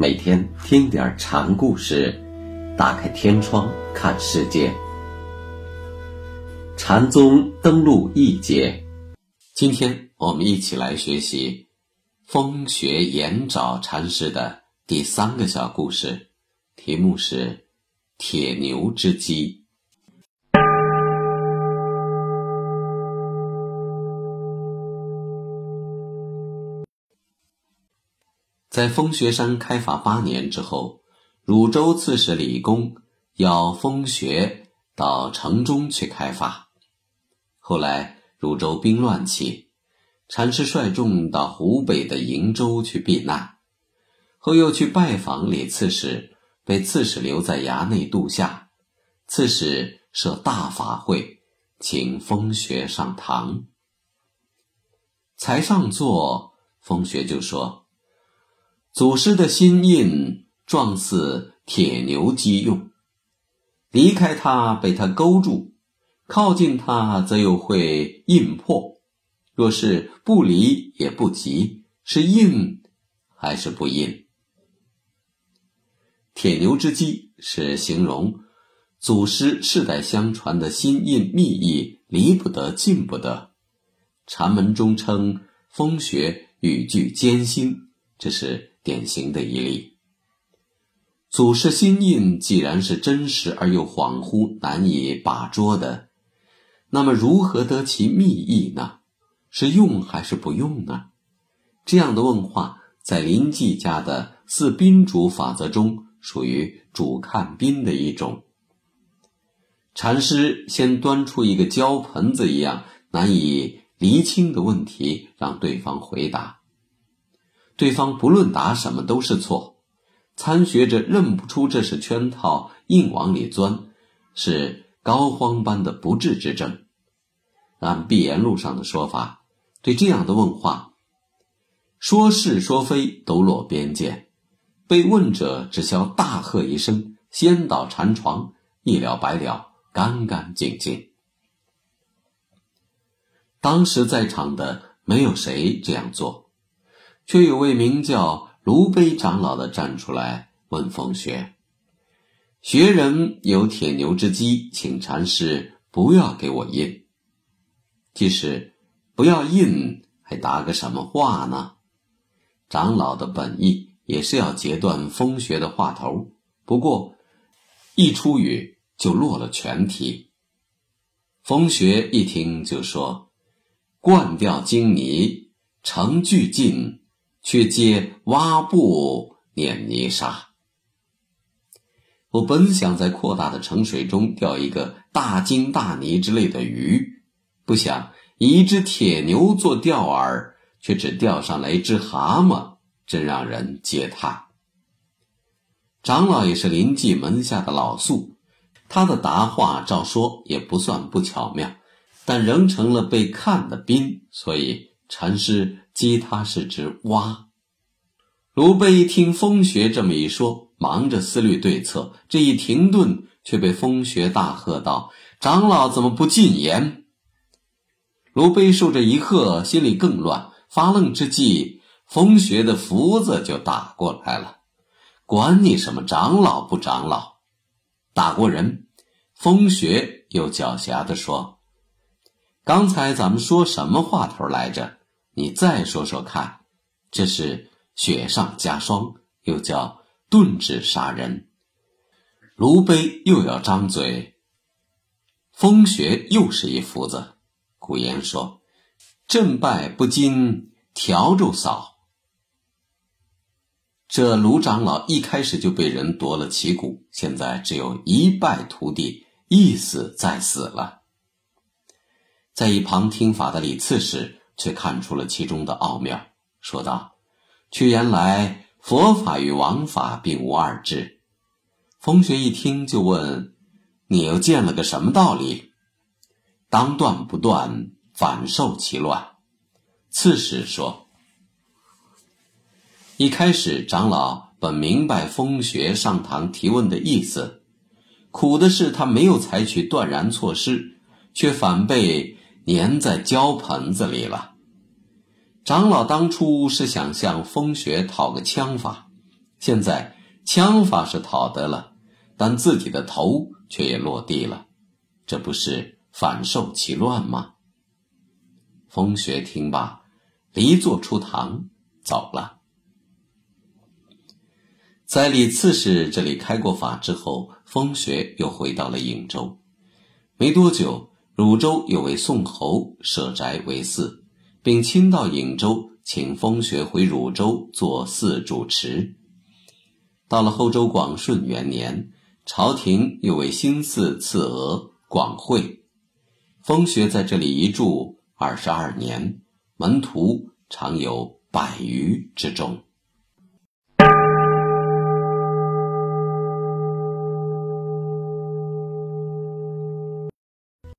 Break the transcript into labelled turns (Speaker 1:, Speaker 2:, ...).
Speaker 1: 每天听点禅故事，打开天窗看世界。禅宗登陆一节，今天我们一起来学习风雪延沼禅师的第三个小故事，题目是“铁牛之鸡”。在风穴山开法八年之后，汝州刺史李公要风穴到城中去开法。后来汝州兵乱起，禅师率众到湖北的瀛州去避难，后又去拜访李刺史，被刺史留在衙内度夏。刺史设大法会，请风穴上堂。才上座，风穴就说。祖师的心印状似铁牛鸡用，离开它被它勾住，靠近它则又会印破。若是不离也不急，是印还是不印？铁牛之鸡是形容祖师世代相传的心印密意，离不得，进不得。禅门中称风穴语句艰辛，这是。典型的一例。祖师心印既然是真实而又恍惚难以把捉的，那么如何得其密意呢？是用还是不用呢？这样的问话，在临济家的四宾主法则中，属于主看宾的一种。禅师先端出一个胶盆子一样难以厘清的问题，让对方回答。对方不论答什么都是错，参学者认不出这是圈套，硬往里钻，是膏肓般的不治之症。按闭言录上的说法，对这样的问话，说是说非都落边界，被问者只消大喝一声，先倒禅床，一了百了，干干净净。当时在场的没有谁这样做。却有位名叫卢悲长老的站出来问风雪：“学人有铁牛之机，请禅师不要给我印。即使不要印，还答个什么话呢？”长老的本意也是要截断风雪的话头，不过一出语就落了全题。风雪一听就说：“灌掉精泥，成俱尽。”却接挖布碾泥沙。我本想在扩大的城水中钓一个大金大泥之类的鱼，不想以一只铁牛做钓饵，却只钓上来一只蛤蟆，真让人嗟叹。长老也是临济门下的老宿，他的答话照说也不算不巧妙，但仍成了被看的宾，所以禅师。击他是指蛙。卢贝听风雪这么一说，忙着思虑对策，这一停顿，却被风雪大喝道：“长老怎么不进言？”卢贝受这一喝，心里更乱，发愣之际，风雪的福子就打过来了。管你什么长老不长老，打过人。风雪又狡黠的说：“刚才咱们说什么话头来着？”你再说说看，这是雪上加霜，又叫钝指杀人。卢悲又要张嘴，风雪又是一斧子。古言说：“阵败不惊笤帚扫。”这卢长老一开始就被人夺了旗鼓，现在只有一败涂地，一死再死了。在一旁听法的李刺史。却看出了其中的奥妙，说道：“屈原来佛法与王法并无二致。”风雪一听就问：“你又见了个什么道理？”当断不断，反受其乱。刺史说：“一开始长老本明白风雪上堂提问的意思，苦的是他没有采取断然措施，却反被。”粘在胶盆子里了。长老当初是想向风雪讨个枪法，现在枪法是讨得了，但自己的头却也落地了，这不是反受其乱吗？风雪听罢，离座出堂走了。在李刺史这里开过法之后，风雪又回到了颍州。没多久，汝州有位宋侯设宅为寺，并亲到颍州，请风学回汝州做寺主持。到了后周广顺元年，朝廷又为新寺赐额广惠，风学在这里一住。二十二年，门徒常有百余之众。